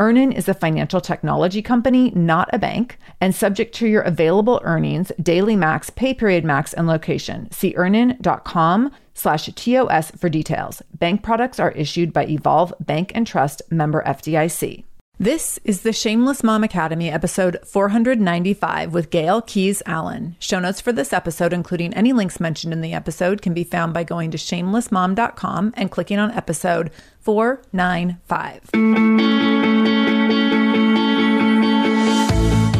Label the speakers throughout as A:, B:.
A: EarnIn is a financial technology company, not a bank, and subject to your available earnings, daily max, pay period max, and location. See earnin.com slash TOS for details. Bank products are issued by Evolve Bank and Trust member FDIC. This is the Shameless Mom Academy, episode 495 with Gail Keyes Allen. Show notes for this episode, including any links mentioned in the episode, can be found by going to shamelessmom.com and clicking on episode 495.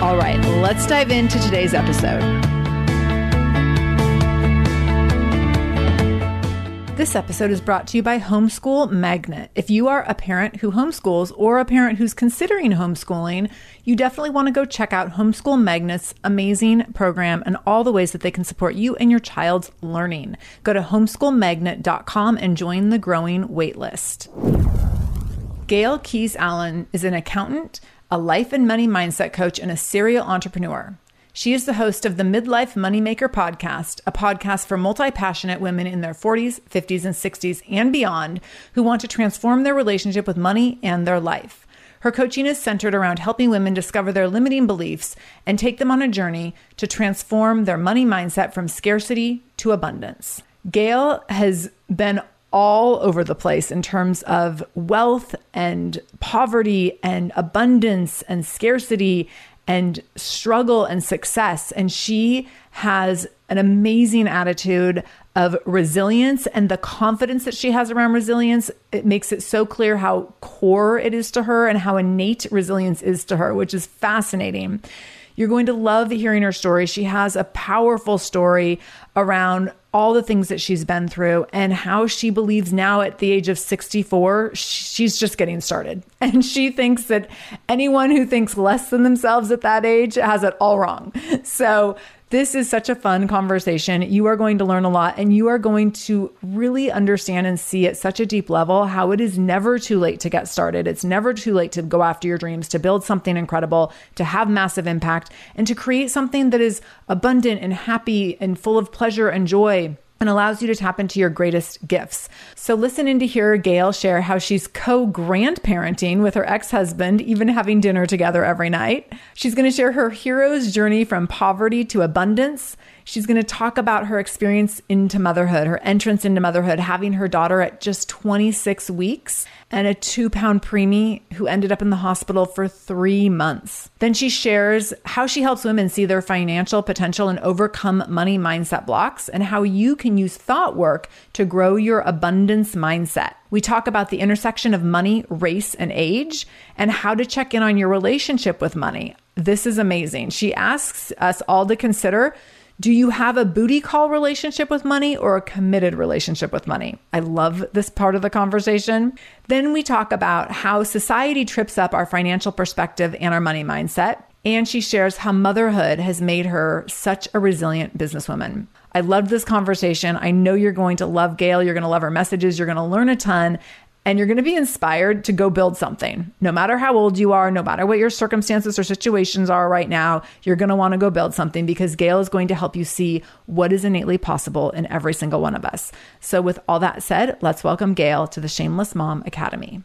A: All right, let's dive into today's episode. This episode is brought to you by Homeschool Magnet. If you are a parent who homeschools or a parent who's considering homeschooling, you definitely want to go check out Homeschool Magnet's amazing program and all the ways that they can support you and your child's learning. Go to homeschoolmagnet.com and join the growing waitlist. Gail Keyes Allen is an accountant, a life and money mindset coach, and a serial entrepreneur. She is the host of the Midlife Moneymaker podcast, a podcast for multi passionate women in their 40s, 50s, and 60s and beyond who want to transform their relationship with money and their life. Her coaching is centered around helping women discover their limiting beliefs and take them on a journey to transform their money mindset from scarcity to abundance. Gail has been all over the place in terms of wealth and poverty and abundance and scarcity and struggle and success. And she has an amazing attitude of resilience and the confidence that she has around resilience. It makes it so clear how core it is to her and how innate resilience is to her, which is fascinating. You're going to love hearing her story. She has a powerful story around all the things that she's been through and how she believes now at the age of 64, she's just getting started. And she thinks that anyone who thinks less than themselves at that age has it all wrong. So, this is such a fun conversation. You are going to learn a lot and you are going to really understand and see at such a deep level how it is never too late to get started. It's never too late to go after your dreams, to build something incredible, to have massive impact, and to create something that is abundant and happy and full of pleasure and joy and allows you to tap into your greatest gifts. So, listen in to hear Gail share how she's co grandparenting with her ex husband, even having dinner together every night. She's going to share her hero's journey from poverty to abundance. She's going to talk about her experience into motherhood, her entrance into motherhood, having her daughter at just 26 weeks and a two pound preemie who ended up in the hospital for three months. Then she shares how she helps women see their financial potential and overcome money mindset blocks and how you can use thought work to grow your abundance mindset. We talk about the intersection of money, race, and age and how to check in on your relationship with money. This is amazing. She asks us all to consider do you have a booty call relationship with money or a committed relationship with money? I love this part of the conversation. Then we talk about how society trips up our financial perspective and our money mindset. And she shares how motherhood has made her such a resilient businesswoman. I loved this conversation. I know you're going to love Gail. You're going to love her messages. You're going to learn a ton and you're going to be inspired to go build something. No matter how old you are, no matter what your circumstances or situations are right now, you're going to want to go build something because Gail is going to help you see what is innately possible in every single one of us. So, with all that said, let's welcome Gail to the Shameless Mom Academy.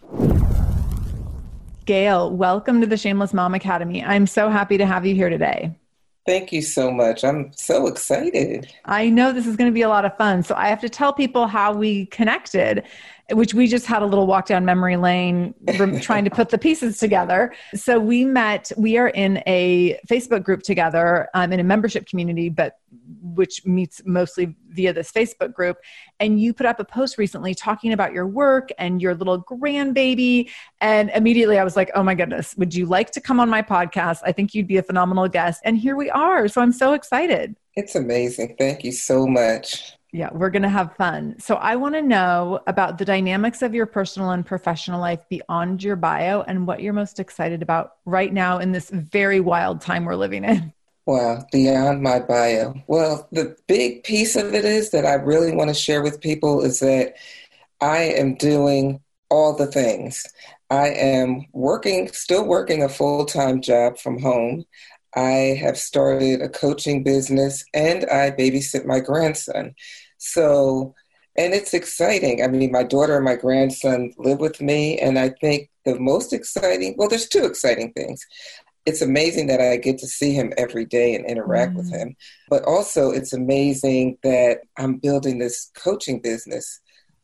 A: Gail, welcome to the Shameless Mom Academy. I'm so happy to have you here today.
B: Thank you so much. I'm so excited.
A: I know this is going to be a lot of fun. So I have to tell people how we connected which we just had a little walk down memory lane trying to put the pieces together. So we met, we are in a Facebook group together um, in a membership community, but which meets mostly via this Facebook group. And you put up a post recently talking about your work and your little grandbaby. And immediately I was like, oh my goodness, would you like to come on my podcast? I think you'd be a phenomenal guest. And here we are. So I'm so excited.
B: It's amazing. Thank you so much.
A: Yeah, we're going to have fun. So, I want to know about the dynamics of your personal and professional life beyond your bio and what you're most excited about right now in this very wild time we're living in.
B: Wow, beyond my bio. Well, the big piece of it is that I really want to share with people is that I am doing all the things. I am working, still working a full time job from home. I have started a coaching business and I babysit my grandson. So, and it's exciting. I mean, my daughter and my grandson live with me, and I think the most exciting, well, there's two exciting things. It's amazing that I get to see him every day and interact mm. with him, but also it's amazing that I'm building this coaching business.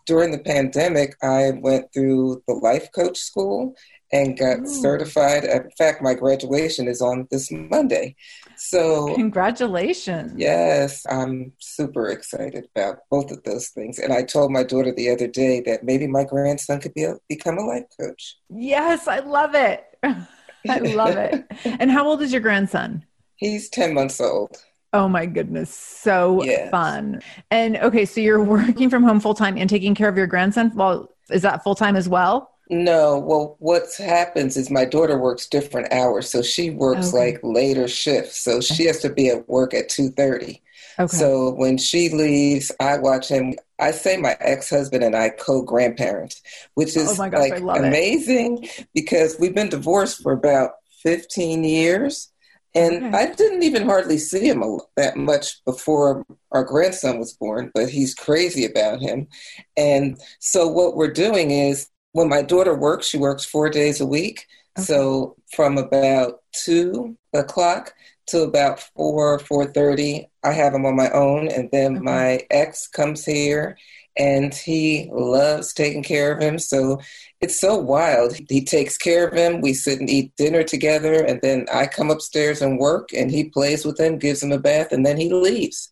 B: During the pandemic, I went through the life coach school and got Ooh. certified. In fact, my graduation is on this Monday. So,
A: congratulations.
B: Yes, I'm super excited about both of those things. And I told my daughter the other day that maybe my grandson could be a, become a life coach.
A: Yes, I love it. I love it. and how old is your grandson?
B: He's 10 months old.
A: Oh my goodness, so yes. fun. And okay, so you're working from home full time and taking care of your grandson. Well, is that full time as well?
B: No, well, what happens is my daughter works different hours, so she works okay. like later shifts, so she has to be at work at two thirty. Okay. So when she leaves, I watch him. I say my ex-husband and I co-grandparent, which is oh gosh, like amazing it. because we've been divorced for about fifteen years, and okay. I didn't even hardly see him that much before our grandson was born. But he's crazy about him, and so what we're doing is when my daughter works, she works four days a week. Okay. So from about two o'clock to about four four thirty, I have him on my own, and then okay. my ex comes here, and he loves taking care of him. So it's so wild. He takes care of him. We sit and eat dinner together, and then I come upstairs and work, and he plays with him, gives him a bath, and then he leaves.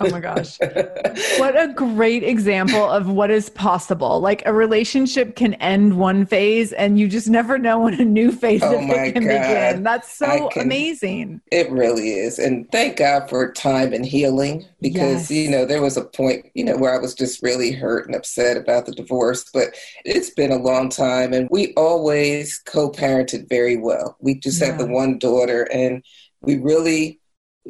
A: Oh my gosh. what a great example of what is possible. Like a relationship can end one phase and you just never know when a new phase oh of it can God. begin. That's so can, amazing.
B: It really is. And thank God for time and healing because, yes. you know, there was a point, you know, where I was just really hurt and upset about the divorce, but it's been a long time and we always co parented very well. We just yeah. have the one daughter and we really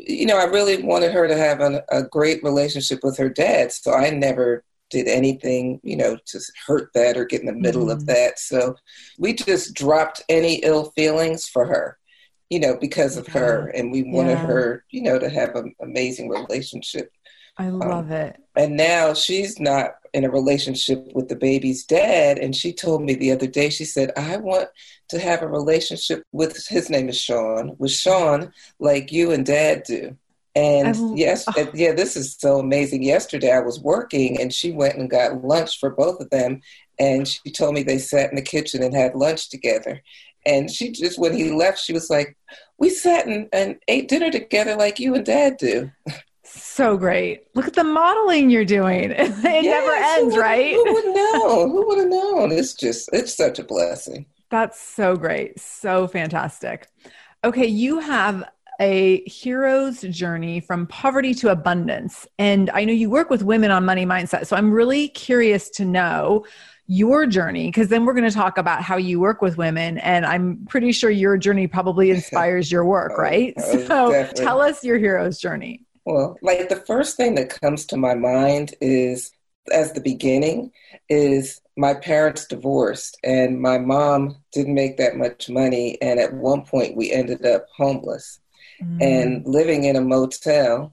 B: you know, I really wanted her to have an, a great relationship with her dad. So I never did anything, you know, to hurt that or get in the middle mm-hmm. of that. So we just dropped any ill feelings for her, you know, because of her. And we wanted yeah. her, you know, to have an amazing relationship.
A: I um, love um, it.
B: And now she's not in a relationship with the baby's dad. And she told me the other day, she said, I want to have a relationship with his name is Sean, with Sean like you and dad do. And yes, oh. yeah, this is so amazing. Yesterday I was working and she went and got lunch for both of them. And she told me they sat in the kitchen and had lunch together. And she just, when he left, she was like, We sat and, and ate dinner together like you and dad do.
A: So great. Look at the modeling you're doing. It yes, never ends,
B: who
A: right?
B: Who would know? who would have known? It's just, it's such a blessing.
A: That's so great. So fantastic. Okay, you have a hero's journey from poverty to abundance. And I know you work with women on money mindset. So I'm really curious to know your journey because then we're going to talk about how you work with women and i'm pretty sure your journey probably inspires your work oh, right oh, so definitely. tell us your hero's journey
B: well like the first thing that comes to my mind is as the beginning is my parents divorced and my mom didn't make that much money and at one point we ended up homeless mm. and living in a motel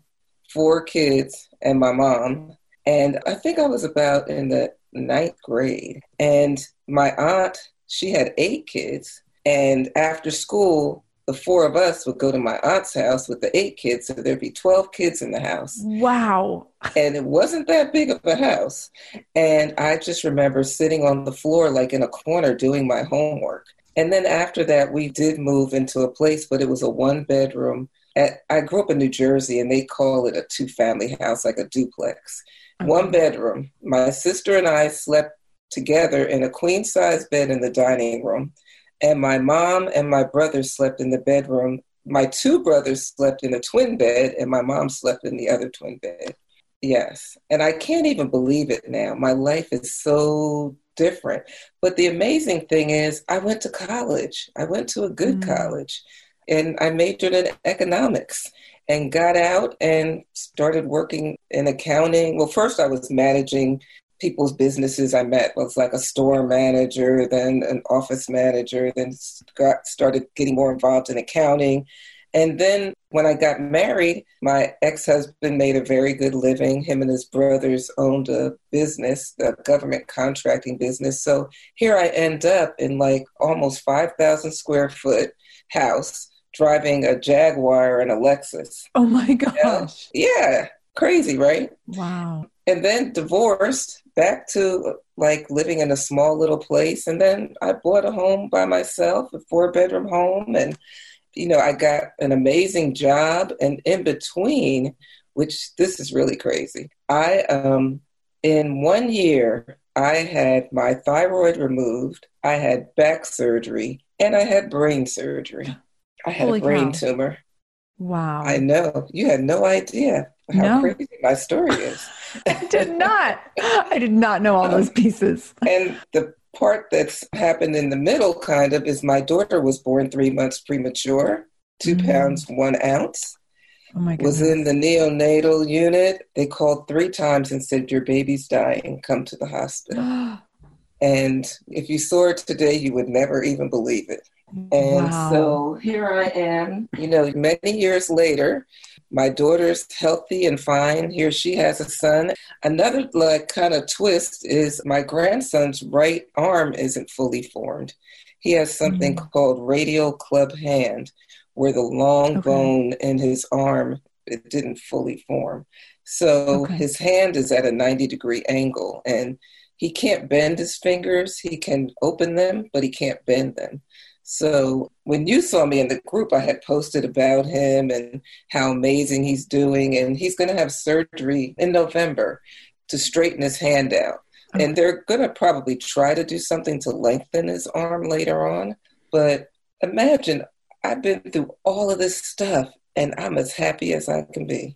B: four kids and my mom and i think i was about in the ninth grade. And my aunt, she had eight kids. And after school, the four of us would go to my aunt's house with the eight kids. So there'd be 12 kids in the house.
A: Wow.
B: And it wasn't that big of a house. And I just remember sitting on the floor, like in a corner, doing my homework. And then after that, we did move into a place, but it was a one bedroom. At, I grew up in New Jersey and they call it a two family house, like a duplex. Okay. One bedroom. My sister and I slept together in a queen size bed in the dining room. And my mom and my brother slept in the bedroom. My two brothers slept in a twin bed, and my mom slept in the other twin bed. Yes. And I can't even believe it now. My life is so different. But the amazing thing is, I went to college. I went to a good mm. college and I majored in economics and got out and started working in accounting. Well, first I was managing people's businesses. I met was like a store manager, then an office manager, then got started getting more involved in accounting. And then when I got married, my ex-husband made a very good living. Him and his brothers owned a business, a government contracting business. So here I end up in like almost 5,000 square foot house driving a Jaguar and a Lexus.
A: Oh my gosh.
B: Yeah. yeah. Crazy, right?
A: Wow.
B: And then divorced, back to like living in a small little place. And then I bought a home by myself, a four bedroom home. And, you know, I got an amazing job. And in between, which this is really crazy, I, um, in one year, I had my thyroid removed, I had back surgery, and I had brain surgery. I had Holy a brain cow. tumor.
A: Wow.
B: I know. You had no idea how no. crazy my story is.
A: I did not. I did not know all those pieces.
B: and the part that's happened in the middle, kind of, is my daughter was born three months premature, 2 mm pounds, one ounce.
A: Oh my goodness.
B: Was in the neonatal unit. They called three times and said, Your baby's dying. Come to the hospital. and if you saw it today, you would never even believe it. And wow. so here I am, you know, many years later. My daughter's healthy and fine. Here she has a son. Another like kind of twist is my grandson's right arm isn't fully formed. He has something mm-hmm. called radial club hand, where the long okay. bone in his arm it didn't fully form. So okay. his hand is at a 90 degree angle and he can't bend his fingers. He can open them, but he can't bend them. So when you saw me in the group, I had posted about him and how amazing he's doing. And he's going to have surgery in November to straighten his hand out. Okay. And they're going to probably try to do something to lengthen his arm later on. But imagine I've been through all of this stuff and I'm as happy as I can be.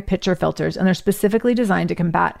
A: pitcher filters, and they're specifically designed to combat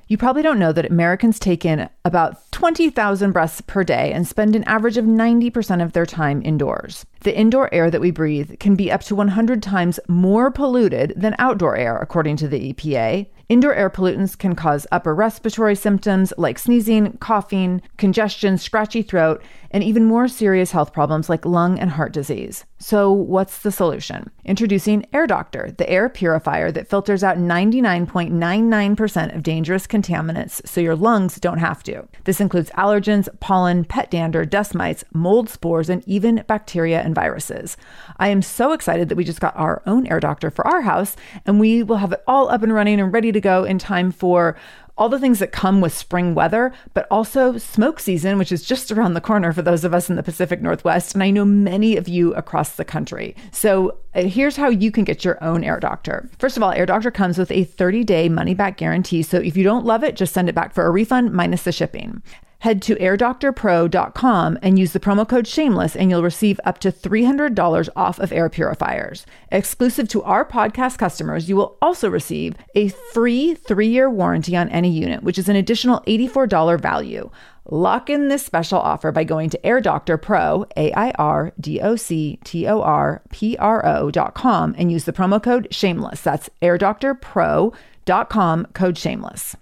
A: You probably don't know that Americans take in about 20,000 breaths per day and spend an average of 90% of their time indoors. The indoor air that we breathe can be up to 100 times more polluted than outdoor air, according to the EPA. Indoor air pollutants can cause upper respiratory symptoms like sneezing, coughing, congestion, scratchy throat, and even more serious health problems like lung and heart disease. So, what's the solution? Introducing Air Doctor, the air purifier that filters out 99.99% of dangerous contaminants so your lungs don't have to. This includes allergens, pollen, pet dander, dust mites, mold spores, and even bacteria and viruses. I am so excited that we just got our own Air Doctor for our house, and we will have it all up and running and ready to go in time for all the things that come with spring weather, but also smoke season, which is just around the corner for those of us in the Pacific Northwest. And I know many of you across the country. So uh, here's how you can get your own Air Doctor. First of all, Air Doctor comes with a 30 day money back guarantee. So if you don't love it, just send it back for a refund minus the shipping head to airdoctorpro.com and use the promo code shameless and you'll receive up to $300 off of air purifiers. Exclusive to our podcast customers, you will also receive a free 3-year warranty on any unit, which is an additional $84 value. Lock in this special offer by going to airdoctorpro, A-I-R-D-O-C-T-O-R-P-R-O dot com and use the promo code shameless. That's airdoctorpro.com, code shameless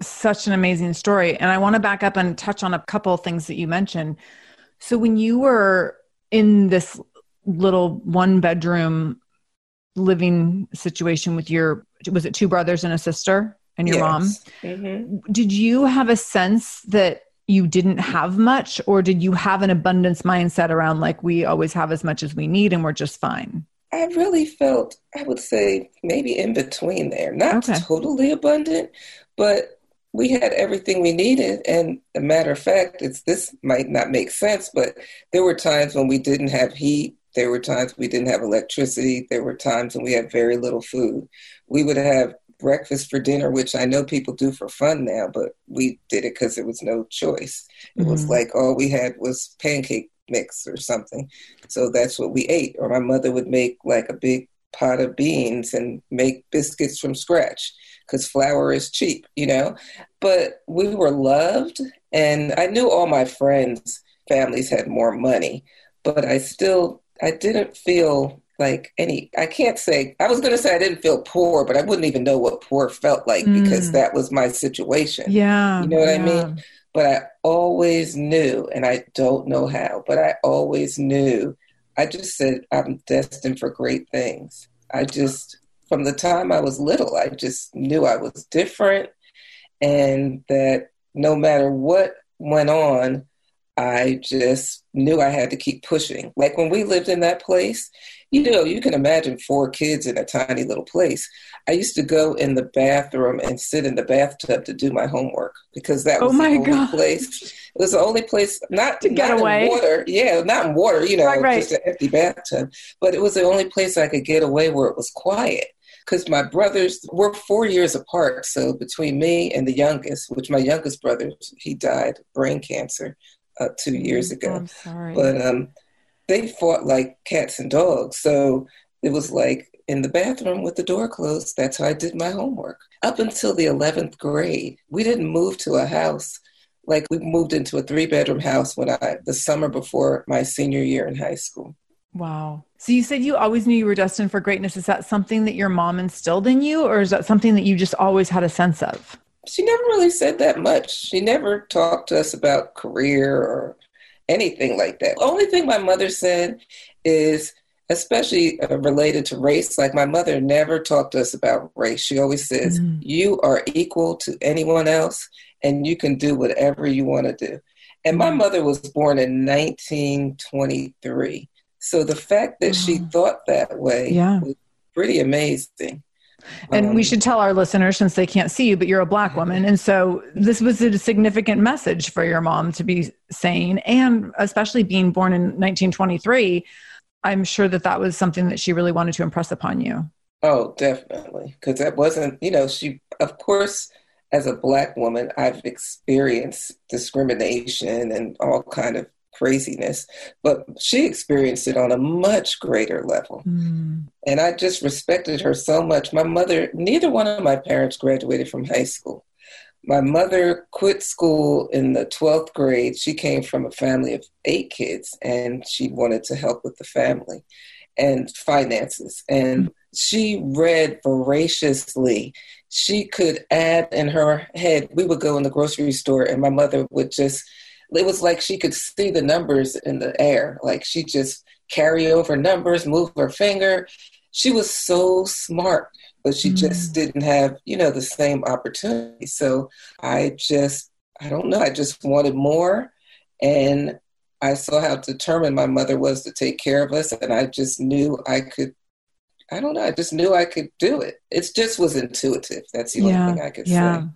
A: such an amazing story. And I want to back up and touch on a couple of things that you mentioned. So when you were in this little one bedroom living situation with your was it two brothers and a sister and your yes. mom mm-hmm. did you have a sense that you didn't have much or did you have an abundance mindset around like we always have as much as we need and we're just fine
B: i really felt i would say maybe in between there not okay. totally abundant but we had everything we needed. And a matter of fact, it's this might not make sense, but there were times when we didn't have heat. There were times we didn't have electricity. There were times when we had very little food. We would have breakfast for dinner, which I know people do for fun now, but we did it because there was no choice. It mm-hmm. was like all we had was pancake mix or something. So that's what we ate. Or my mother would make like a big pot of beans and make biscuits from scratch because flour is cheap, you know. But we were loved, and I knew all my friends' families had more money, but I still I didn't feel like any I can't say I was going to say I didn't feel poor, but I wouldn't even know what poor felt like mm. because that was my situation.
A: Yeah.
B: You know what
A: yeah.
B: I mean? But I always knew and I don't know how, but I always knew. I just said I'm destined for great things. I just from the time I was little, I just knew I was different and that no matter what went on, I just knew I had to keep pushing. Like when we lived in that place, you know, you can imagine four kids in a tiny little place. I used to go in the bathroom and sit in the bathtub to do my homework because that oh was oh the only God. place. It was the only place not
A: to get
B: not
A: away.
B: water, yeah, not in water, you know,
A: right, right.
B: just an empty bathtub. But it was the only place I could get away where it was quiet because my brothers were four years apart. So between me and the youngest, which my youngest brother, he died brain cancer uh, two years
A: oh,
B: ago.
A: I'm sorry.
B: But um, they fought like cats and dogs. So it was like in the bathroom with the door closed. That's how I did my homework. Up until the 11th grade, we didn't move to a house. Like we moved into a three bedroom house when I, the summer before my senior year in high school.
A: Wow. So you said you always knew you were destined for greatness. Is that something that your mom instilled in you, or is that something that you just always had a sense of?
B: She never really said that much. She never talked to us about career or anything like that. The only thing my mother said is, especially uh, related to race, like my mother never talked to us about race. She always says, mm. You are equal to anyone else and you can do whatever you want to do. And my mother was born in 1923. So the fact that she thought that way
A: yeah.
B: was pretty amazing.
A: And um, we should tell our listeners, since they can't see you, but you're a black woman. And so this was a significant message for your mom to be saying, and especially being born in 1923. I'm sure that that was something that she really wanted to impress upon you.
B: Oh, definitely. Because that wasn't, you know, she, of course, as a black woman, I've experienced discrimination and all kind of craziness, but she experienced it on a much greater level. Mm. And I just respected her so much. My mother, neither one of my parents graduated from high school. My mother quit school in the 12th grade. She came from a family of eight kids and she wanted to help with the family and finances. And she read voraciously. She could add in her head, we would go in the grocery store and my mother would just it was like she could see the numbers in the air. Like she just carry over numbers, move her finger. She was so smart, but she mm. just didn't have, you know, the same opportunity. So I just, I don't know, I just wanted more. And I saw how determined my mother was to take care of us. And I just knew I could I don't know. I just knew I could do it. It just was intuitive. That's the yeah, only thing I could yeah. say.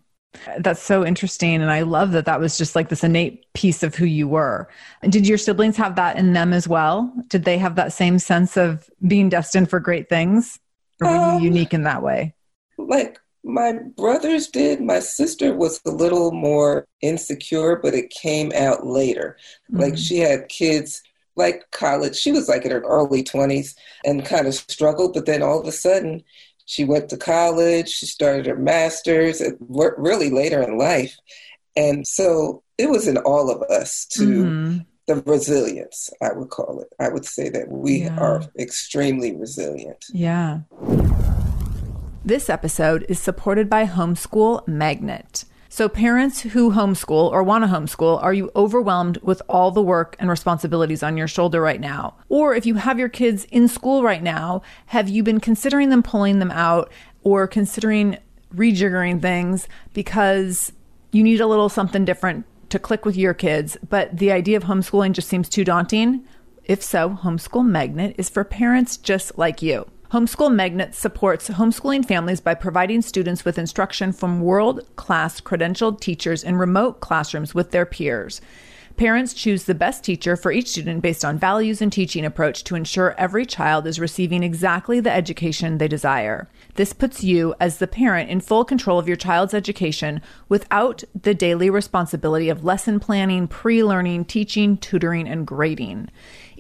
A: That's so interesting. And I love that that was just like this innate piece of who you were. Did your siblings have that in them as well? Did they have that same sense of being destined for great things? Or were um, you unique in that way?
B: Like my brothers did. My sister was a little more insecure, but it came out later. Mm-hmm. Like she had kids like college. She was like in her early 20s and kind of struggled, but then all of a sudden she went to college, she started her master's, really later in life. And so it was in all of us to mm-hmm. the resilience, I would call it. I would say that we yeah. are extremely resilient.
A: Yeah. This episode is supported by Homeschool Magnet. So, parents who homeschool or want to homeschool, are you overwhelmed with all the work and responsibilities on your shoulder right now? Or if you have your kids in school right now, have you been considering them pulling them out or considering rejiggering things because you need a little something different to click with your kids, but the idea of homeschooling just seems too daunting? If so, Homeschool Magnet is for parents just like you. Homeschool Magnet supports homeschooling families by providing students with instruction from world class credentialed teachers in remote classrooms with their peers. Parents choose the best teacher for each student based on values and teaching approach to ensure every child is receiving exactly the education they desire. This puts you, as the parent, in full control of your child's education without the daily responsibility of lesson planning, pre learning, teaching, tutoring, and grading.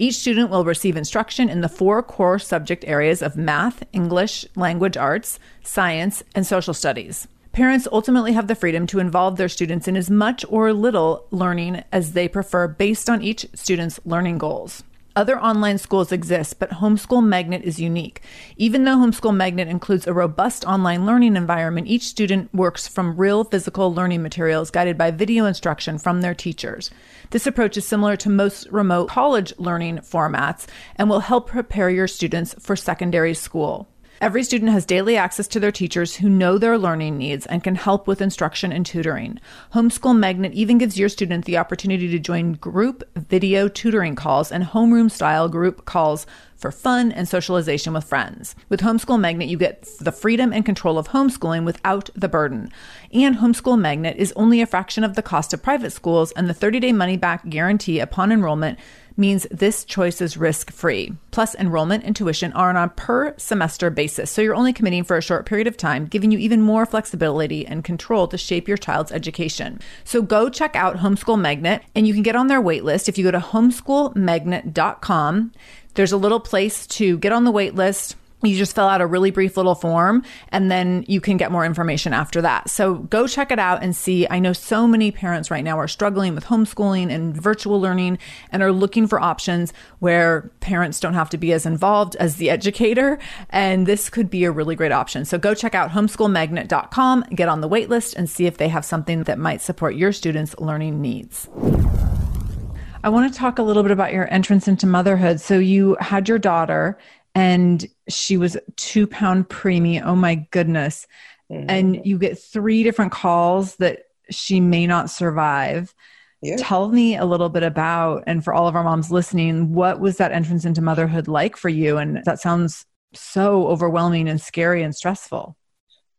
A: Each student will receive instruction in the four core subject areas of math, English, language arts, science, and social studies. Parents ultimately have the freedom to involve their students in as much or little learning as they prefer based on each student's learning goals. Other online schools exist, but Homeschool Magnet is unique. Even though Homeschool Magnet includes a robust online learning environment, each student works from real physical learning materials guided by video instruction from their teachers. This approach is similar to most remote college learning formats and will help prepare your students for secondary school. Every student has daily access to their teachers who know their learning needs and can help with instruction and tutoring. Homeschool Magnet even gives your student the opportunity to join group video tutoring calls and homeroom style group calls for fun and socialization with friends. With Homeschool Magnet, you get the freedom and control of homeschooling without the burden. And Homeschool Magnet is only a fraction of the cost of private schools, and the 30 day money back guarantee upon enrollment means this choice is risk free. Plus, enrollment and tuition are on a per semester basis, so you're only committing for a short period of time, giving you even more flexibility and control to shape your child's education. So go check out Homeschool Magnet, and you can get on their waitlist if you go to homeschoolmagnet.com. There's a little place to get on the waitlist you just fill out a really brief little form and then you can get more information after that. So go check it out and see. I know so many parents right now are struggling with homeschooling and virtual learning and are looking for options where parents don't have to be as involved as the educator. And this could be a really great option. So go check out homeschoolmagnet.com, get on the waitlist and see if they have something that might support your students' learning needs. I want to talk a little bit about your entrance into motherhood. So you had your daughter and she was two pound preemie. Oh my goodness. Mm-hmm. And you get three different calls that she may not survive. Yeah. Tell me a little bit about, and for all of our moms listening, what was that entrance into motherhood like for you? And that sounds so overwhelming and scary and stressful.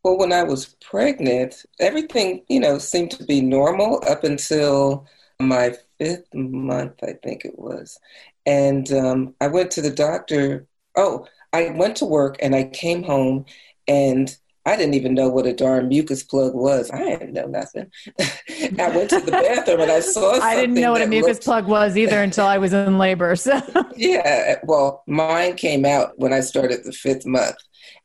B: Well, when I was pregnant, everything, you know, seemed to be normal up until my fifth month, I think it was. And um, I went to the doctor Oh, I went to work and I came home and I didn't even know what a darn mucus plug was. I didn't know nothing. I went to the bathroom and I saw
A: I didn't know what a mucus looked... plug was either until I was in labor. So
B: Yeah, well, mine came out when I started the fifth month.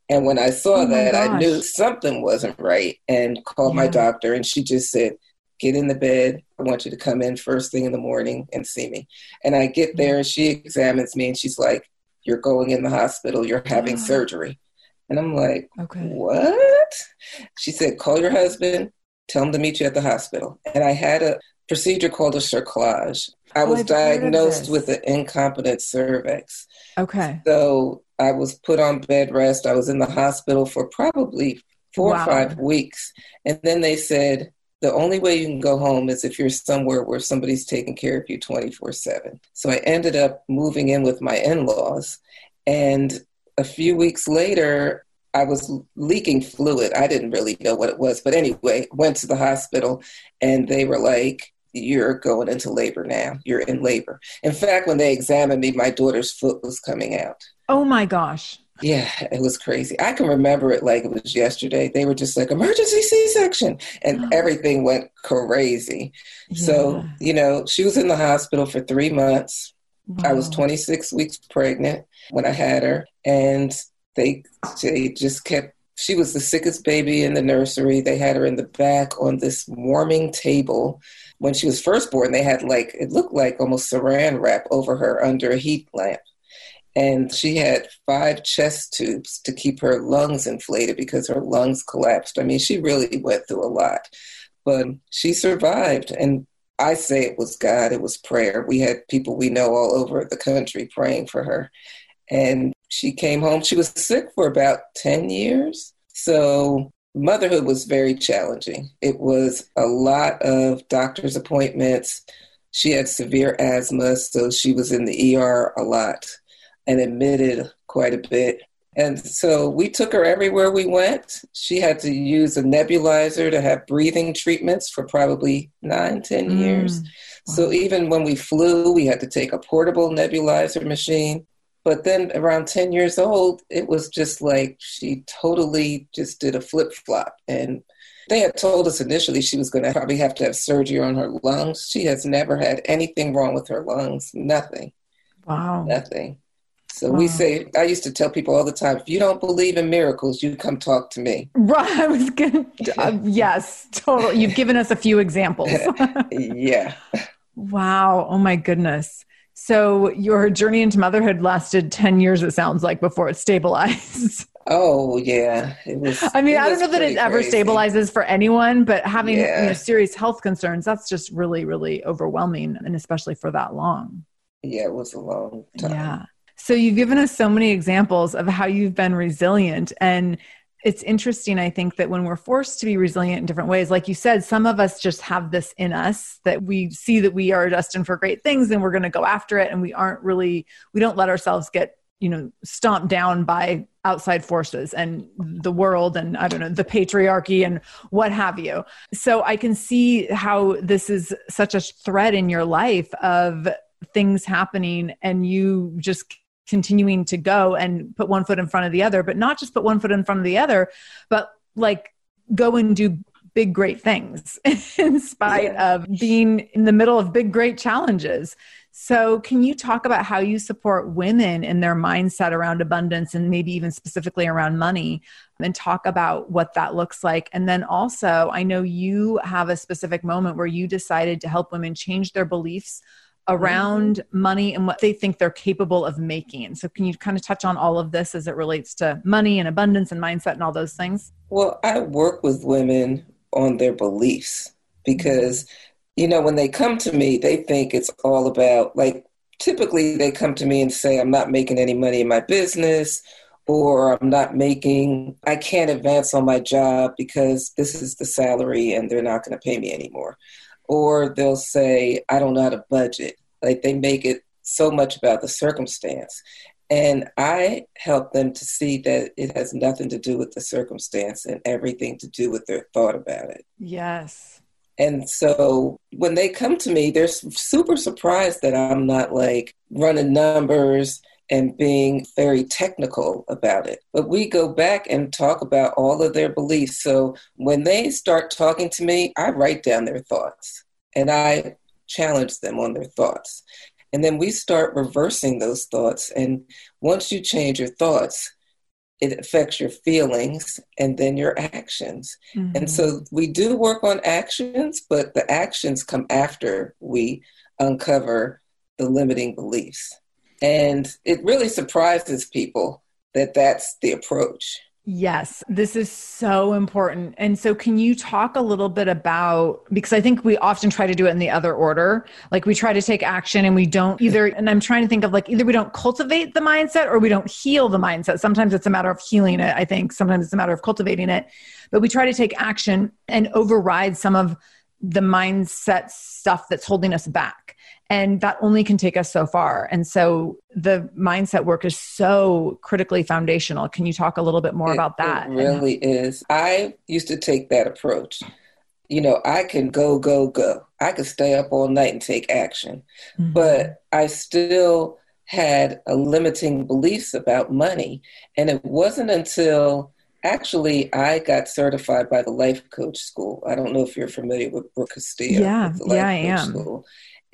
B: And when I saw oh that, gosh. I knew something wasn't right and called yeah. my doctor and she just said, "Get in the bed. I want you to come in first thing in the morning and see me." And I get there and she examines me and she's like, you're going in the hospital, you're having oh. surgery. And I'm like, okay. what? She said, call your husband, tell him to meet you at the hospital. And I had a procedure called a cerclage. I oh, was I've diagnosed with an incompetent cervix.
A: Okay.
B: So I was put on bed rest. I was in the hospital for probably four wow. or five weeks. And then they said, the only way you can go home is if you're somewhere where somebody's taking care of you 24 7. So I ended up moving in with my in laws. And a few weeks later, I was leaking fluid. I didn't really know what it was. But anyway, went to the hospital and they were like, You're going into labor now. You're in labor. In fact, when they examined me, my daughter's foot was coming out.
A: Oh my gosh.
B: Yeah, it was crazy. I can remember it like it was yesterday. They were just like emergency C-section and oh. everything went crazy. Yeah. So, you know, she was in the hospital for 3 months. Wow. I was 26 weeks pregnant when I had her and they they just kept she was the sickest baby in the nursery. They had her in the back on this warming table. When she was first born, they had like it looked like almost saran wrap over her under a heat lamp and she had five chest tubes to keep her lungs inflated because her lungs collapsed. I mean, she really went through a lot, but she survived. And I say it was God, it was prayer. We had people we know all over the country praying for her. And she came home. She was sick for about 10 years. So motherhood was very challenging. It was a lot of doctor's appointments. She had severe asthma, so she was in the ER a lot and admitted quite a bit. And so we took her everywhere we went. She had to use a nebulizer to have breathing treatments for probably nine, ten mm. years. So even when we flew, we had to take a portable nebulizer machine. But then around 10 years old, it was just like she totally just did a flip flop. And they had told us initially she was going to probably have to have surgery on her lungs. She has never had anything wrong with her lungs, nothing.
A: Wow.
B: Nothing. So wow. we say, I used to tell people all the time, if you don't believe in miracles, you come talk to me.
A: Right. I was going uh, yes, totally. You've given us a few examples.
B: yeah.
A: Wow. Oh my goodness. So your journey into motherhood lasted 10 years, it sounds like, before it stabilized.
B: Oh yeah, it was.
A: I mean, I don't know that it ever crazy. stabilizes for anyone, but having yeah. you know, serious health concerns—that's just really, really overwhelming, and especially for that long.
B: Yeah, it was a long time.
A: Yeah. So you've given us so many examples of how you've been resilient and it's interesting i think that when we're forced to be resilient in different ways like you said some of us just have this in us that we see that we are destined for great things and we're going to go after it and we aren't really we don't let ourselves get you know stomped down by outside forces and the world and i don't know the patriarchy and what have you. So i can see how this is such a thread in your life of things happening and you just continuing to go and put one foot in front of the other, but not just put one foot in front of the other, but like go and do big great things in spite yeah. of being in the middle of big great challenges. So, can you talk about how you support women in their mindset around abundance and maybe even specifically around money and talk about what that looks like? And then also, I know you have a specific moment where you decided to help women change their beliefs around mm-hmm. money and what they think they're capable of making. So, can you kind of touch on all of this as it relates to money and abundance and mindset and all those things?
B: Well, I work with women on their beliefs because, you know, when they come to me, they think it's all about, like, typically they come to me and say, I'm not making any money in my business. Or I'm not making, I can't advance on my job because this is the salary and they're not going to pay me anymore or they'll say, I don't know how to budget. Like they make it so much about the circumstance. And I help them to see that it has nothing to do with the circumstance and everything to do with their thought about it.
A: Yes.
B: And so when they come to me, they're super surprised that I'm not like running numbers and being very technical about it. But we go back and talk about all of their beliefs. So when they start talking to me, I write down their thoughts and I challenge them on their thoughts. And then we start reversing those thoughts. And once you change your thoughts, it affects your feelings and then your actions. Mm-hmm. And so we do work on actions, but the actions come after we uncover the limiting beliefs. And it really surprises people that that's the approach.
A: Yes, this is so important. And so, can you talk a little bit about because I think we often try to do it in the other order. Like, we try to take action and we don't either, and I'm trying to think of like either we don't cultivate the mindset or we don't heal the mindset. Sometimes it's a matter of healing it, I think. Sometimes it's a matter of cultivating it. But we try to take action and override some of the mindset stuff that's holding us back and that only can take us so far. And so the mindset work is so critically foundational. Can you talk a little bit more
B: it,
A: about that?
B: it really is. I used to take that approach. You know i can go go go. I could stay up all night and take action. Mm-hmm. but i still had a limiting beliefs about money. And it wasn't until actually i got certified by the life coach school. I don't know if you're familiar with brooke castillo
A: yeah. yeah i am. school.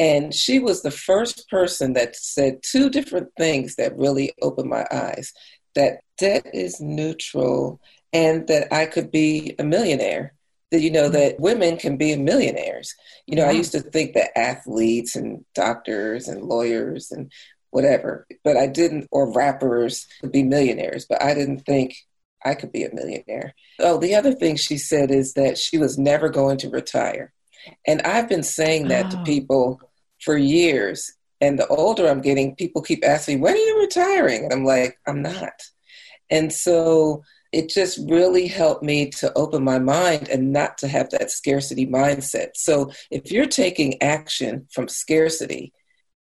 B: And she was the first person that said two different things that really opened my eyes that debt is neutral and that I could be a millionaire. That, you know, that mm-hmm. women can be millionaires. You know. I mm-hmm. used to think that athletes and doctors and lawyers and whatever, but I didn't, or rappers could be millionaires, but I didn't think I could be a millionaire. Oh, the other thing she said is that she was never going to retire. And I've been saying that oh. to people for years. And the older I'm getting, people keep asking me, when are you retiring? And I'm like, I'm not. And so it just really helped me to open my mind and not to have that scarcity mindset. So if you're taking action from scarcity,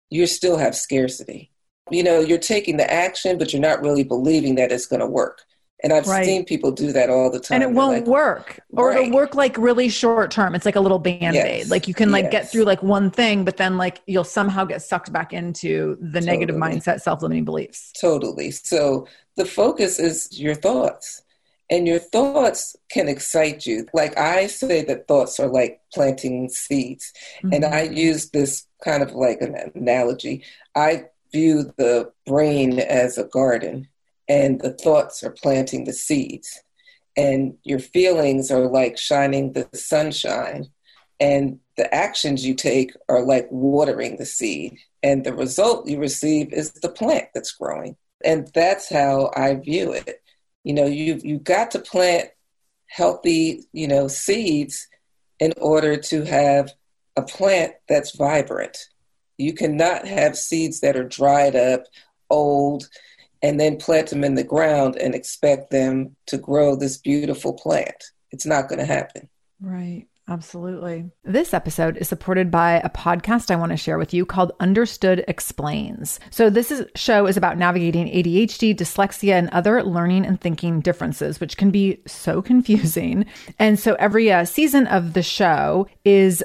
B: you still have scarcity. You know, you're taking the action, but you're not really believing that it's going to work. And I've right. seen people do that all the time.
A: And it won't like, work. Or right. it'll work like really short term. It's like a little band aid. Yes. Like you can like yes. get through like one thing, but then like you'll somehow get sucked back into the totally. negative mindset, self limiting beliefs.
B: Totally. So the focus is your thoughts. And your thoughts can excite you. Like I say that thoughts are like planting seeds. Mm-hmm. And I use this kind of like an analogy. I view the brain as a garden and the thoughts are planting the seeds. And your feelings are like shining the sunshine. And the actions you take are like watering the seed. And the result you receive is the plant that's growing. And that's how i view it. You know you you got to plant healthy you know seeds in order to have a plant that's vibrant. You cannot have seeds that are dried up old and then plant them in the ground and expect them to grow this beautiful plant. It's not going to happen.
A: Right. Absolutely. This episode is supported by a podcast I want to share with you called Understood Explains. So this is, show is about navigating ADHD, dyslexia, and other learning and thinking differences, which can be so confusing. And so every uh, season of the show is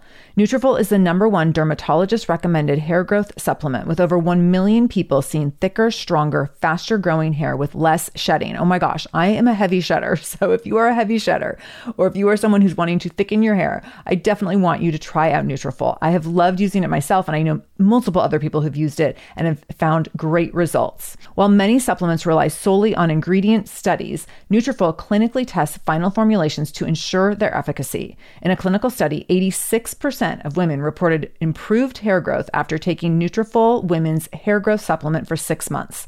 A: Nutrafol is the number one dermatologist recommended hair growth supplement with over 1 million people seeing thicker, stronger, faster growing hair with less shedding. Oh my gosh, I am a heavy shedder. So if you are a heavy shedder or if you are someone who's wanting to thicken your hair, I definitely want you to try out Nutrafol. I have loved using it myself and I know multiple other people who've used it and have found great results. While many supplements rely solely on ingredient studies, Nutrafol clinically tests final formulations to ensure their efficacy. In a clinical study, 86% of women reported improved hair growth after taking Nutrafol Women's Hair Growth Supplement for 6 months.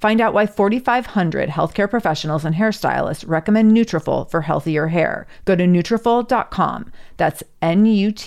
A: Find out why 4,500 healthcare professionals and hairstylists recommend Nutrafol for healthier hair. Go to Nutrafol.com. That's N-U-T-R-A-F-O-L.com.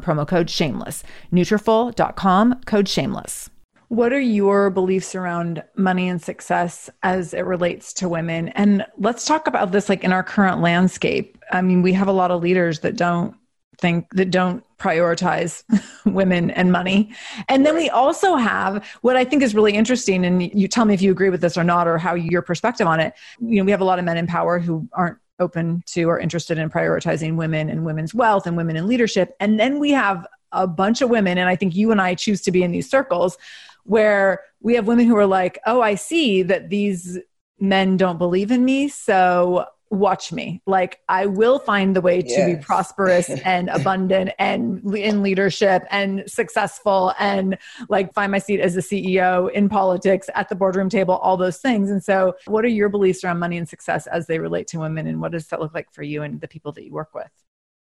A: Promo code Shameless. Nutrafol.com. Code Shameless. What are your beliefs around money and success as it relates to women? And let's talk about this like in our current landscape. I mean, we have a lot of leaders that don't think that don't prioritize women and money. And then we also have what I think is really interesting, and you tell me if you agree with this or not, or how your perspective on it. You know, we have a lot of men in power who aren't open to or interested in prioritizing women and women's wealth and women in leadership. And then we have a bunch of women, and I think you and I choose to be in these circles where we have women who are like, oh, I see that these men don't believe in me. So watch me like i will find the way to yes. be prosperous and abundant and in leadership and successful and like find my seat as a ceo in politics at the boardroom table all those things and so what are your beliefs around money and success as they relate to women and what does that look like for you and the people that you work with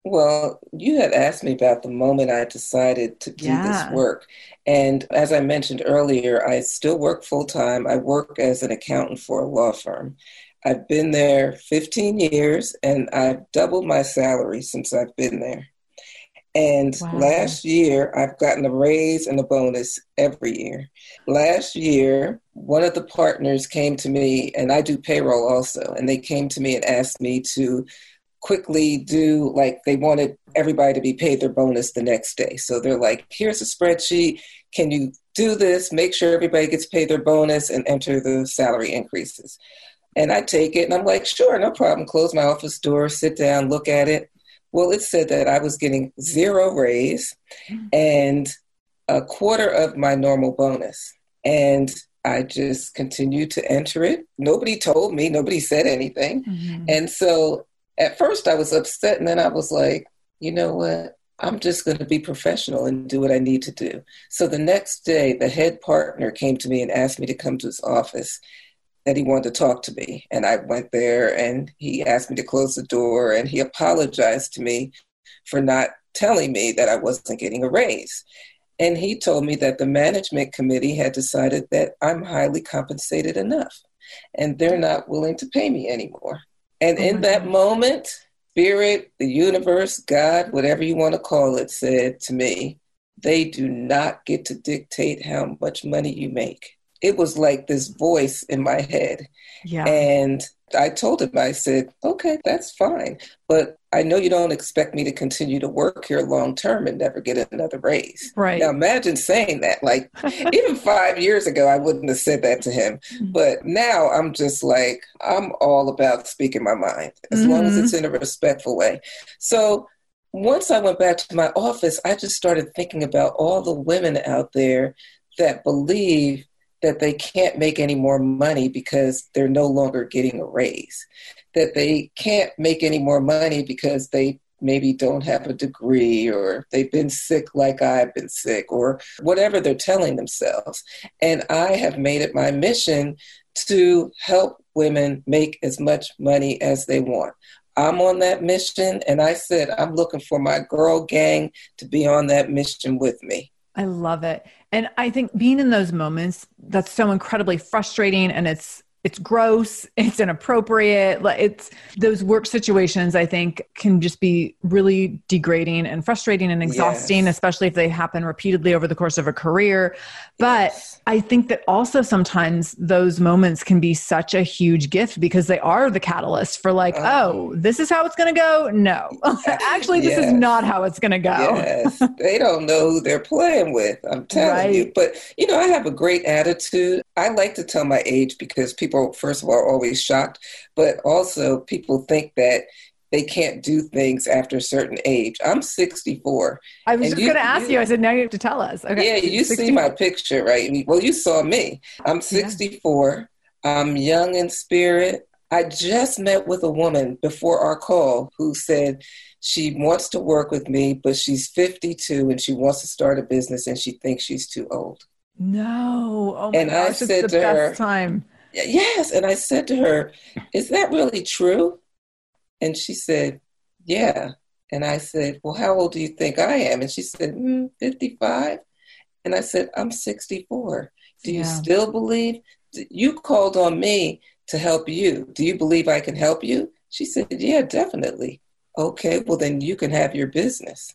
B: well, you had asked me about the moment I decided to do yeah. this work. And as I mentioned earlier, I still work full time. I work as an accountant for a law firm. I've been there 15 years and I've doubled my salary since I've been there. And wow. last year, I've gotten a raise and a bonus every year. Last year, one of the partners came to me, and I do payroll also, and they came to me and asked me to quickly do like they wanted everybody to be paid their bonus the next day. So they're like, here's a spreadsheet. Can you do this? Make sure everybody gets paid their bonus and enter the salary increases. And I take it and I'm like, sure, no problem. Close my office door, sit down, look at it. Well, it said that I was getting zero raise and a quarter of my normal bonus. And I just continued to enter it. Nobody told me, nobody said anything. Mm-hmm. And so at first I was upset, and then I was like, you know what? I'm just going to be professional and do what I need to do. So the next day, the head partner came to me and asked me to come to his office that he wanted to talk to me. And I went there and he asked me to close the door and he apologized to me for not telling me that I wasn't getting a raise. And he told me that the management committee had decided that I'm highly compensated enough and they're not willing to pay me anymore. And oh in that moment, spirit, the universe, God, whatever you want to call it, said to me, they do not get to dictate how much money you make. It was like this voice in my head. Yeah. And I told him, I said, okay, that's fine. But I know you don't expect me to continue to work here long term and never get another raise.
A: Right.
B: Now imagine saying that. Like even five years ago, I wouldn't have said that to him. Mm-hmm. But now I'm just like, I'm all about speaking my mind as mm-hmm. long as it's mm-hmm. in a respectful way. So once I went back to my office, I just started thinking about all the women out there that believe that they can't make any more money because they're no longer getting a raise, that they can't make any more money because they maybe don't have a degree or they've been sick like I've been sick or whatever they're telling themselves. And I have made it my mission to help women make as much money as they want. I'm on that mission, and I said, I'm looking for my girl gang to be on that mission with me.
A: I love it. And I think being in those moments, that's so incredibly frustrating and it's it's gross, it's inappropriate. It's those work situations I think can just be really degrading and frustrating and exhausting, yes. especially if they happen repeatedly over the course of a career. But yes. I think that also sometimes those moments can be such a huge gift because they are the catalyst for like, uh, oh, this is how it's going to go. No, actually, this yes. is not how it's going to go.
B: yes, they don't know who they're playing with. I'm telling right. you. But you know, I have a great attitude. I like to tell my age because people, first of all, are always shocked, but also people think that they can't do things after a certain age. I'm 64.
A: I was just going to ask you, you, I said, now you have to tell us.
B: Okay. Yeah, you 64. see my picture, right? Well, you saw me. I'm 64. Yeah. I'm young in spirit. I just met with a woman before our call who said she wants to work with me, but she's 52 and she wants to start a business and she thinks she's too old.
A: No. Oh and gosh, I said to her, time.
B: Yes. And I said to her, Is that really true? And she said, Yeah. And I said, Well, how old do you think I am? And she said, mm, 55. And I said, I'm 64. Do you yeah. still believe? You called on me to help you. Do you believe I can help you? She said, Yeah, definitely. Okay, well, then you can have your business.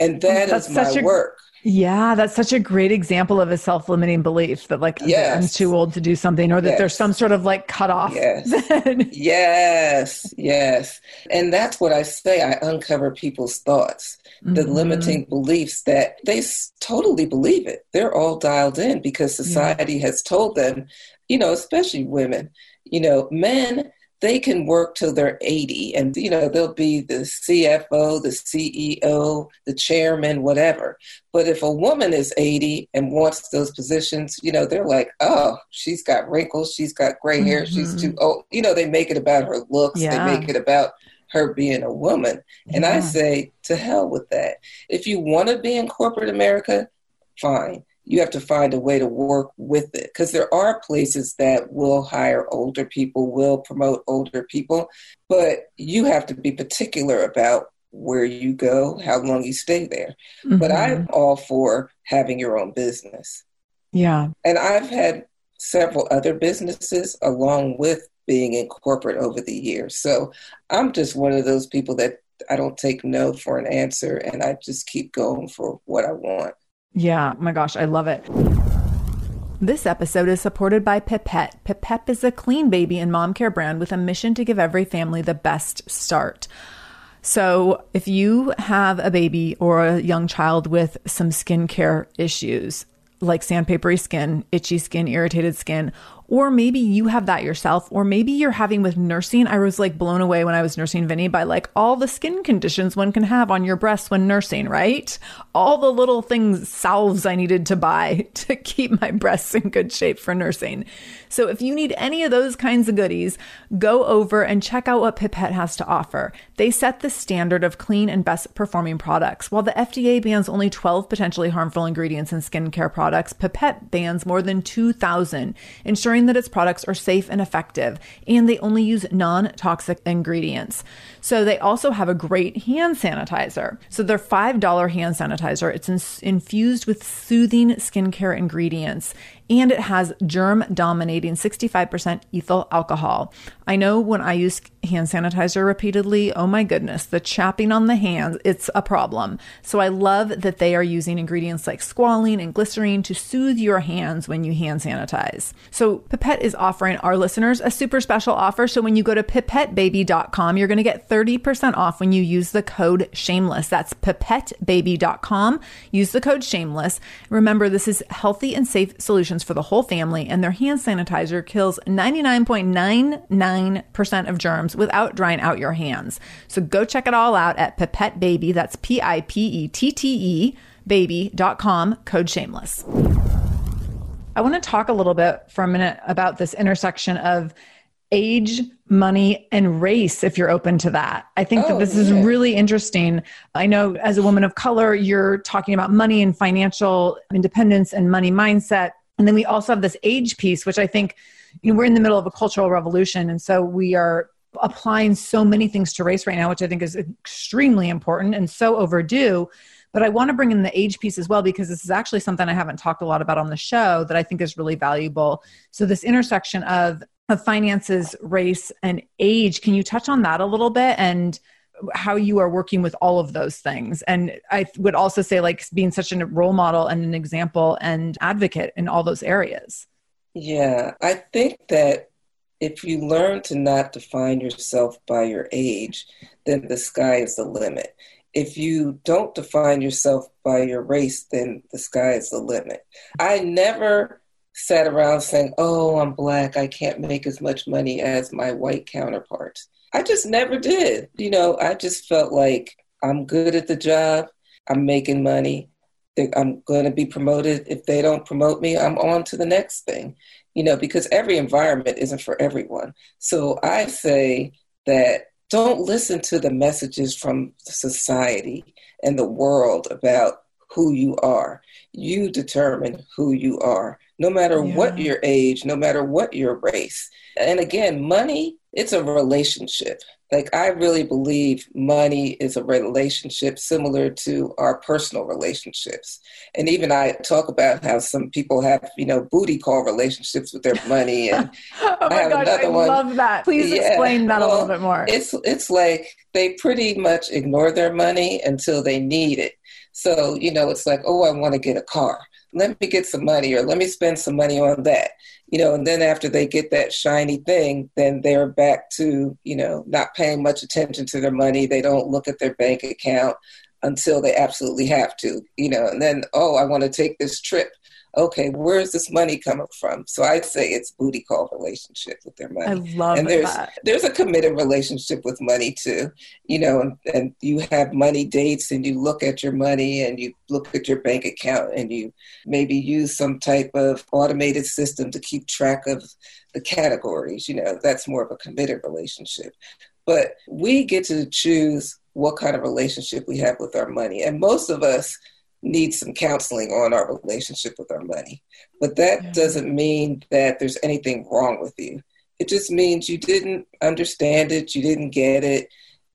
B: And that is my a, work.
A: Yeah, that's such a great example of a self limiting belief that, like, yes. I'm too old to do something, or that yes. there's some sort of like cutoff.
B: Yes. yes, yes. And that's what I say. I uncover people's thoughts, the mm-hmm. limiting beliefs that they totally believe it. They're all dialed in because society yeah. has told them, you know, especially women, you know, men they can work till they're 80 and you know they'll be the cfo the ceo the chairman whatever but if a woman is 80 and wants those positions you know they're like oh she's got wrinkles she's got gray hair mm-hmm. she's too old you know they make it about her looks yeah. they make it about her being a woman and yeah. i say to hell with that if you want to be in corporate america fine you have to find a way to work with it because there are places that will hire older people, will promote older people, but you have to be particular about where you go, how long you stay there. Mm-hmm. But I'm all for having your own business.
A: Yeah.
B: And I've had several other businesses along with being in corporate over the years. So I'm just one of those people that I don't take no for an answer and I just keep going for what I want.
A: Yeah, my gosh, I love it. This episode is supported by Pipette. Pipette is a clean baby and mom care brand with a mission to give every family the best start. So, if you have a baby or a young child with some skincare issues, like sandpapery skin, itchy skin, irritated skin, or maybe you have that yourself, or maybe you're having with nursing. I was like blown away when I was nursing Vinny by like all the skin conditions one can have on your breasts when nursing, right? All the little things, salves I needed to buy to keep my breasts in good shape for nursing. So if you need any of those kinds of goodies, go over and check out what Pipette has to offer. They set the standard of clean and best performing products. While the FDA bans only 12 potentially harmful ingredients in skincare products, Pipette bans more than 2,000, ensuring that its products are safe and effective, and they only use non toxic ingredients. So they also have a great hand sanitizer. So their $5 hand sanitizer, it's in- infused with soothing skincare ingredients and it has germ dominating 65% ethyl alcohol. I know when I use hand sanitizer repeatedly, oh my goodness, the chapping on the hands, it's a problem. So I love that they are using ingredients like squalane and glycerine to soothe your hands when you hand sanitize. So Pipette is offering our listeners a super special offer. So when you go to pipettebaby.com, you're going to get 30% off when you use the code shameless. That's pipettebaby.com. Use the code shameless. Remember, this is healthy and safe solutions for the whole family, and their hand sanitizer kills 99.99% of germs without drying out your hands. So go check it all out at Pipette Baby. That's P I P E T T E baby.com, code shameless. I want to talk a little bit for a minute about this intersection of age, money, and race, if you're open to that. I think oh, that this yeah. is really interesting. I know as a woman of color, you're talking about money and financial independence and money mindset. And then we also have this age piece, which I think you know, we're in the middle of a cultural revolution. And so we are applying so many things to race right now, which I think is extremely important and so overdue. But I want to bring in the age piece as well because this is actually something I haven't talked a lot about on the show that I think is really valuable. So, this intersection of, of finances, race, and age, can you touch on that a little bit? And how you are working with all of those things. And I would also say, like, being such a role model and an example and advocate in all those areas.
B: Yeah, I think that if you learn to not define yourself by your age, then the sky is the limit. If you don't define yourself by your race, then the sky is the limit. I never sat around saying, Oh, I'm black, I can't make as much money as my white counterparts. I just never did. You know, I just felt like I'm good at the job, I'm making money, I'm going to be promoted. If they don't promote me, I'm on to the next thing, you know, because every environment isn't for everyone. So I say that don't listen to the messages from society and the world about who you are. You determine who you are, no matter yeah. what your age, no matter what your race. And again, money, it's a relationship. Like, I really believe money is a relationship similar to our personal relationships. And even I talk about how some people have, you know, booty call relationships with their money. And
A: oh my I have gosh, another I one. love that. Please yeah, explain that well, a little bit more.
B: It's, it's like they pretty much ignore their money until they need it. So, you know, it's like, oh, I want to get a car let me get some money or let me spend some money on that. You know and then after they get that shiny thing then they're back to you know not paying much attention to their money. They don't look at their bank account until they absolutely have to you know and then oh i want to take this trip okay, where's this money coming from? So I'd say it's booty call relationship with their money.
A: I love
B: and there's
A: that.
B: there's a committed relationship with money too. You know, and, and you have money dates and you look at your money and you look at your bank account and you maybe use some type of automated system to keep track of the categories. You know, that's more of a committed relationship. But we get to choose what kind of relationship we have with our money. And most of us need some counseling on our relationship with our money. But that yeah. doesn't mean that there's anything wrong with you. It just means you didn't understand it, you didn't get it.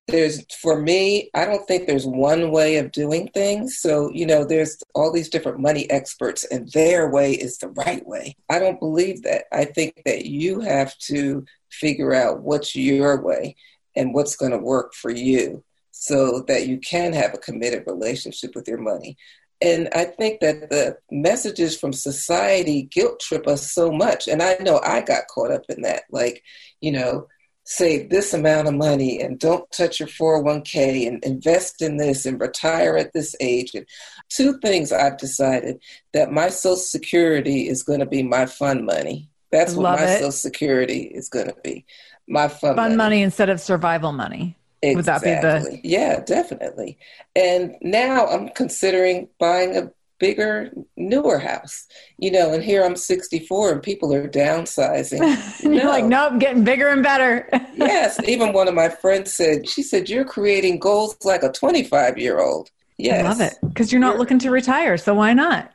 B: There's, for me, I don't think there's one way of doing things. So, you know, there's all these different money experts, and their way is the right way. I don't believe that. I think that you have to figure out what's your way and what's going to work for you so that you can have a committed relationship with your money. And I think that the messages from society guilt trip us so much. And I know I got caught up in that. Like, you know, save this amount of money and don't touch your 401k and invest in this and retire at this age. And two things I've decided that my Social Security is going to be my fun money. That's what my it. Social Security is going to be. My fun,
A: fun money. money instead of survival money.
B: Exactly. Would that be the? Yeah, definitely. And now I'm considering buying a bigger, newer house. You know, and here I'm 64 and people are downsizing.
A: You're no. like, nope, getting bigger and better.
B: yes. Even one of my friends said, she said, you're creating goals like a 25 year old. Yes.
A: I love it because you're not you're, looking to retire. So why not?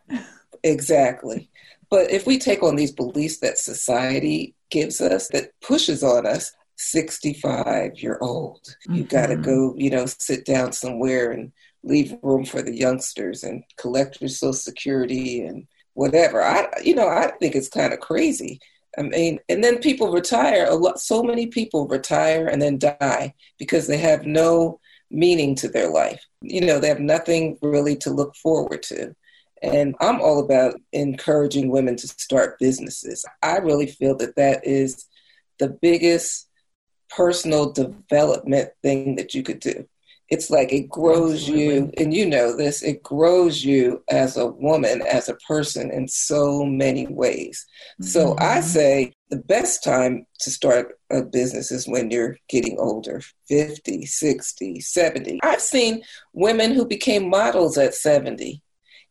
B: Exactly. But if we take on these beliefs that society gives us, that pushes on us, 65, you're old. Mm-hmm. You got to go, you know, sit down somewhere and leave room for the youngsters and collect your social security and whatever. I, you know, I think it's kind of crazy. I mean, and then people retire. A lot, so many people retire and then die because they have no meaning to their life. You know, they have nothing really to look forward to. And I'm all about encouraging women to start businesses. I really feel that that is the biggest personal development thing that you could do. It's like it grows Absolutely. you, and you know this, it grows you as a woman, as a person in so many ways. Mm-hmm. So I say the best time to start a business is when you're getting older 50, 60, 70. I've seen women who became models at 70.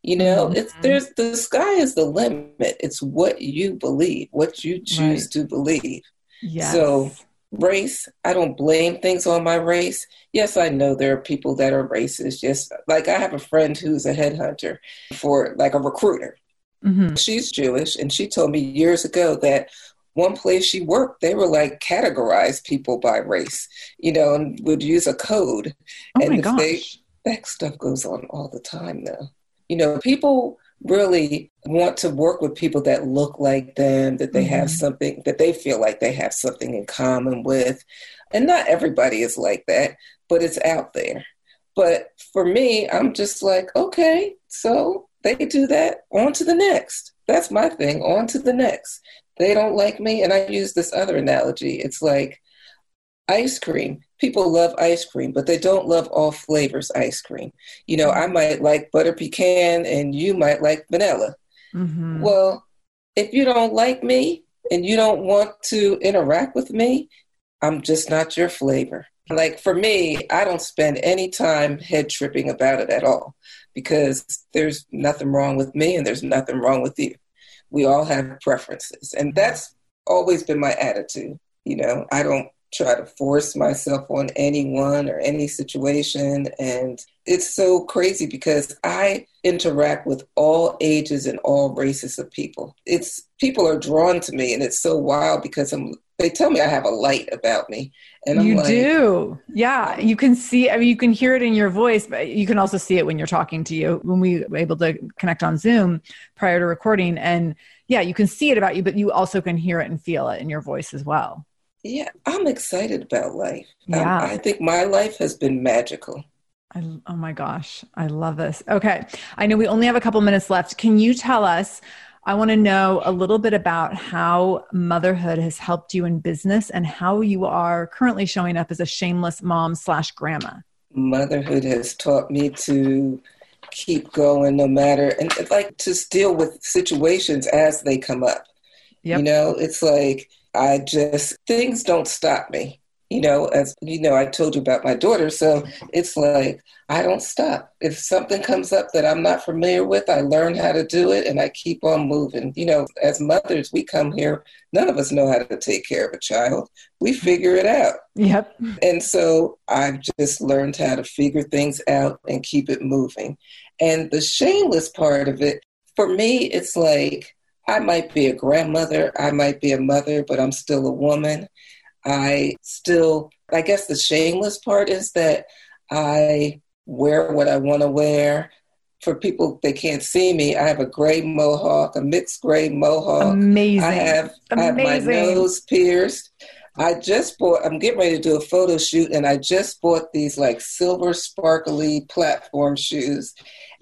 B: You know, mm-hmm. it's there's the sky is the limit. It's what you believe, what you choose right. to believe. Yes. So race, I don't blame things on my race. Yes, I know there are people that are racist. Just like I have a friend who's a headhunter for like a recruiter. Mm-hmm. She's Jewish, and she told me years ago that one place she worked, they were like categorize people by race, you know, and would use a code.
A: Oh
B: and
A: my gosh. They,
B: that stuff goes on all the time though. You know, people really want to work with people that look like them, that they mm-hmm. have something, that they feel like they have something in common with. And not everybody is like that, but it's out there. But for me, I'm just like, okay, so they do that, on to the next. That's my thing, on to the next. They don't like me. And I use this other analogy. It's like ice cream people love ice cream, but they don't love all flavors ice cream. You know, I might like butter pecan and you might like vanilla. Mm-hmm. Well, if you don't like me and you don't want to interact with me, I'm just not your flavor. Like for me, I don't spend any time head tripping about it at all because there's nothing wrong with me and there's nothing wrong with you. We all have preferences. And that's always been my attitude. You know, I don't try to force myself on anyone or any situation. And it's so crazy because I interact with all ages and all races of people. It's people are drawn to me, and it's so wild because I'm. They tell me I have a light about me, and I'm
A: you
B: like,
A: do, yeah. You can see. I mean, you can hear it in your voice, but you can also see it when you're talking to you. When we were able to connect on Zoom prior to recording, and yeah, you can see it about you, but you also can hear it and feel it in your voice as well.
B: Yeah, I'm excited about life.
A: Um, yeah.
B: I think my life has been magical.
A: I, oh my gosh, I love this. Okay, I know we only have a couple minutes left. Can you tell us? I want to know a little bit about how motherhood has helped you in business and how you are currently showing up as a shameless mom slash grandma.
B: Motherhood has taught me to keep going no matter and like to deal with situations as they come up. Yep. You know, it's like I just, things don't stop me. You know, as you know, I told you about my daughter. So it's like, I don't stop. If something comes up that I'm not familiar with, I learn how to do it and I keep on moving. You know, as mothers, we come here, none of us know how to take care of a child. We figure it out.
A: Yep.
B: And so I've just learned how to figure things out and keep it moving. And the shameless part of it, for me, it's like, I might be a grandmother, I might be a mother, but I'm still a woman. I still, I guess the shameless part is that I wear what I want to wear. For people they can't see me, I have a gray mohawk, a mixed gray mohawk.
A: Amazing.
B: I have,
A: Amazing.
B: I have my nose pierced. I just bought, I'm getting ready to do a photo shoot, and I just bought these like silver sparkly platform shoes.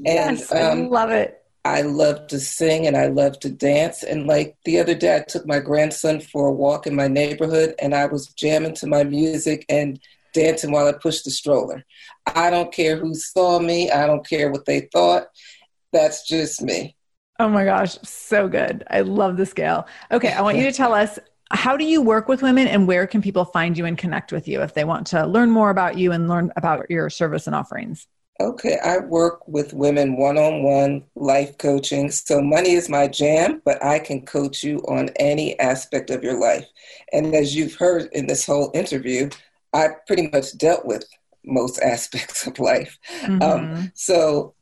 A: And yes, I um, love it.
B: I love to sing and I love to dance. And like the other day, I took my grandson for a walk in my neighborhood and I was jamming to my music and dancing while I pushed the stroller. I don't care who saw me, I don't care what they thought. That's just me.
A: Oh my gosh, so good. I love the scale. Okay, I want you to tell us how do you work with women and where can people find you and connect with you if they want to learn more about you and learn about your service and offerings?
B: Okay, I work with women one on one life coaching. So, money is my jam, but I can coach you on any aspect of your life. And as you've heard in this whole interview, I pretty much dealt with most aspects of life. Um, mm-hmm. Um, so,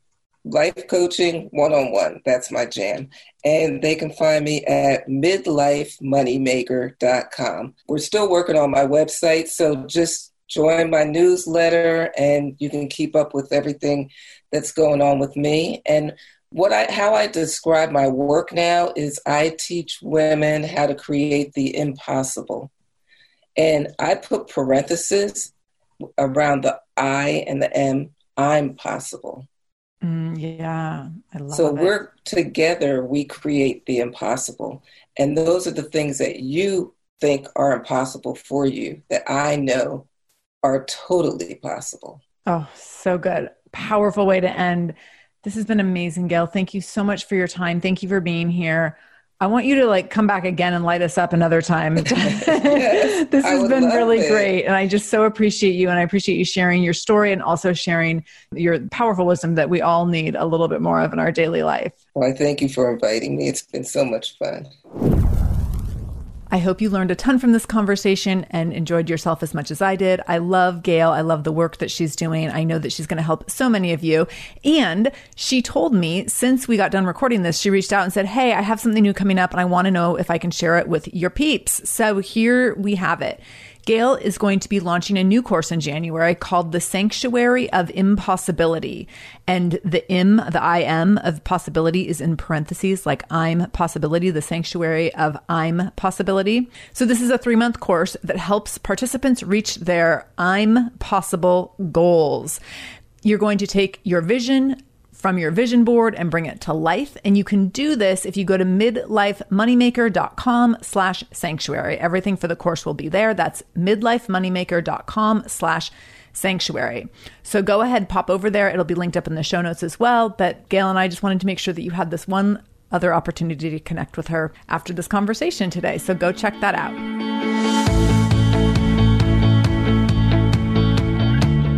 B: life coaching one on one. That's my jam. And they can find me at midlifemoneymaker.com. We're still working on my website, so just join my newsletter and you can keep up with everything that's going on with me. And what I how I describe my work now is I teach women how to create the impossible. And I put parentheses around the I and the M, I'm possible.
A: Mm, yeah,
B: I love so it. So we're together, we create the impossible. And those are the things that you think are impossible for you that I know are totally possible.
A: Oh, so good. Powerful way to end. This has been amazing, Gail. Thank you so much for your time. Thank you for being here. I want you to like come back again and light us up another time. yes, this has been really it. great. And I just so appreciate you. And I appreciate you sharing your story and also sharing your powerful wisdom that we all need a little bit more of in our daily life.
B: Well, I thank you for inviting me. It's been so much fun.
A: I hope you learned a ton from this conversation and enjoyed yourself as much as I did. I love Gail. I love the work that she's doing. I know that she's going to help so many of you. And she told me since we got done recording this, she reached out and said, Hey, I have something new coming up and I want to know if I can share it with your peeps. So here we have it. Gail is going to be launching a new course in January called The Sanctuary of Impossibility. And the M, the I M of possibility is in parentheses, like I'm possibility, the sanctuary of I'm possibility. So this is a three month course that helps participants reach their I'm possible goals. You're going to take your vision, from your vision board and bring it to life. And you can do this if you go to midlifemoneymaker.com slash sanctuary. Everything for the course will be there. That's midlifemoneymaker.com slash sanctuary. So go ahead, pop over there. It'll be linked up in the show notes as well. But Gail and I just wanted to make sure that you had this one other opportunity to connect with her after this conversation today. So go check that out.